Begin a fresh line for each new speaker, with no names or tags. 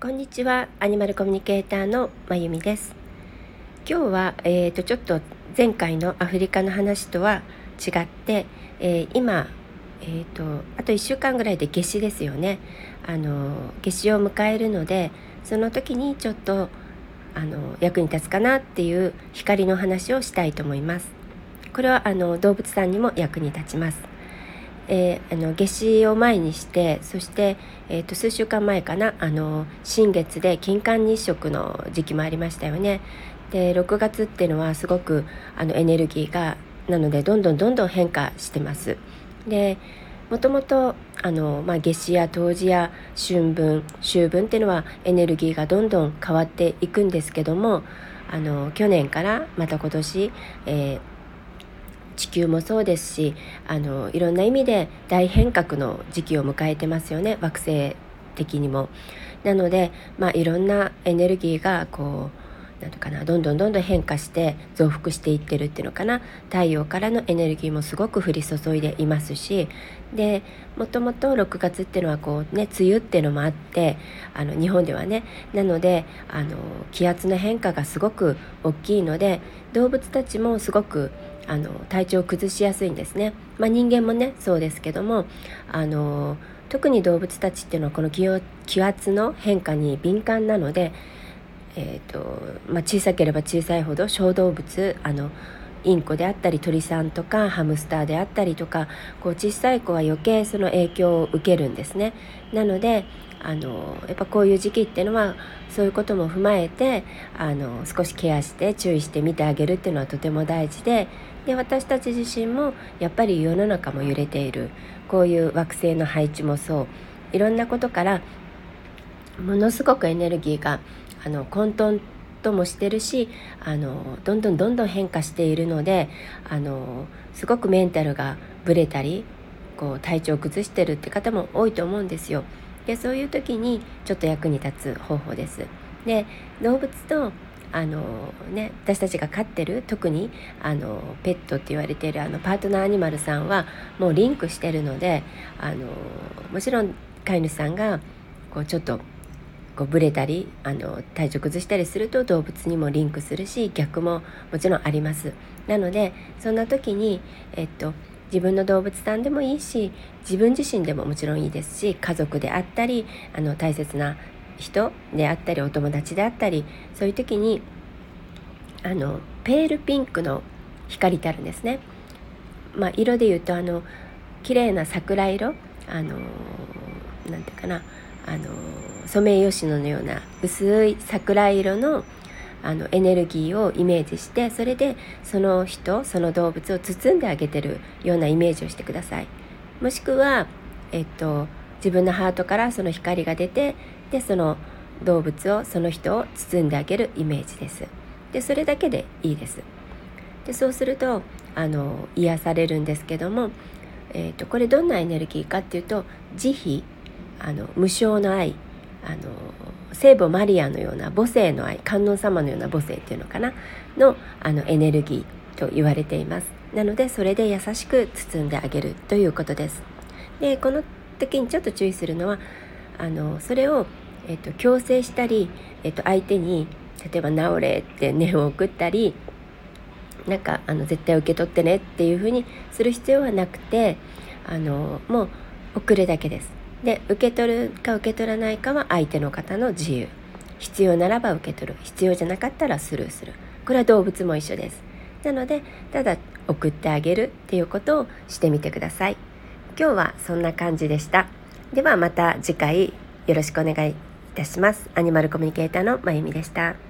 こんにちは。アニマルコミュニケーターのまゆみです。今日は、えーと、ちょっと前回のアフリカの話とは違って、えー、今、えーと、あと1週間ぐらいで夏至ですよね。あの夏至を迎えるのでその時にちょっとあの役に立つかなっていう光の話をしたいと思います。これはあの動物さんにも役に立ちます。えー、あの夏至を前にしてそして、えーと、数週間前かなあの新月で金環日食の時期もありましたよね。で6月っていうのはすごくあのエネルギーがなのでどんどんどんどん変化してます。でもともとあの、まあ、夏至や冬至や春分秋分っていうのはエネルギーがどんどん変わっていくんですけどもあの去年からまた今年、えー地球もそうですしあのいろんな意味で大変革の時期を迎えてますよね。惑星的にも。なので、まあ、いろんなエネルギーがこうなんかなどんどんどんどん変化して増幅していってるっていうのかな。太陽からのエネルギーもすごく降り注いでいますしでもともと6月っていうのはこうね梅雨っていうのもあってあの日本ではね。なのであの気圧の変化がすごく大きいので動物たちもすごくあの体調を崩しやすいんですね、まあ、人間もねそうですけどもあの特に動物たちっていうのはこの気圧の変化に敏感なので、えーとまあ、小さければ小さいほど小動物あのインコであったり鳥さんとかハムスターであったりとかこう小さい子は余計その影響を受けるんですね。なのであのやっぱこういう時期っていうのはそういうことも踏まえてあの少しケアして注意して見てあげるっていうのはとても大事でで私たち自身もやっぱり世の中も揺れているこういう惑星の配置もそういろんなことからものすごくエネルギーがあの混沌ともしてるしあのどんどんどんどん変化しているのであのすごくメンタルがぶれたりこう体調を崩してるって方も多いと思うんですよ。でそういう時にちょっと役に立つ方法です。で動物とあのね、私たちが飼ってる特にあのペットって言われているあのパートナーアニマルさんはもうリンクしてるのであのもちろん飼い主さんがこうちょっとこうブレたりあの体調崩したりすると動物にもリンクするし逆ももちろんあります。なのでそんな時に、えっと、自分の動物さんでもいいし自分自身でももちろんいいですし家族であったりあの大切な人であったりお友達であったりそういう時にあのペールピンクの光ってあるんですね。まあ、色で言うとあの綺麗な桜色あのなんていうかなあのソメイヨシノのような薄い桜色のあのエネルギーをイメージしてそれでその人その動物を包んであげてるようなイメージをしてください。もしくは、えっと、自分のハートからその光が出てでその動物をその人を包んであげるイメージです。でそれだけでいいです。でそうするとあの癒されるんですけども、えーとこれどんなエネルギーかっていうと慈悲あの無償の愛あの聖母マリアのような母性の愛観音様のような母性っていうのかな？のあのエネルギーと言われています。なのでそれで優しく包んであげるということです。でこの時にちょっと注意するのはあのそれを、えっと、強制したり、えっと、相手に例えば「治れ」って念を送ったりなんかあの絶対受け取ってねっていうふうにする必要はなくてあのもう送るだけです。で受け取るか受け取らないかは相手の方の自由。必要ならば受け取る。必要じゃなかったらスルーする。これは動物も一緒です。なのでただ送ってあげるっていうことをしてみてください。今日はそんな感じでした。ではまた次回よろしくお願いいたします。アニマルコミュニケーターのまゆみでした。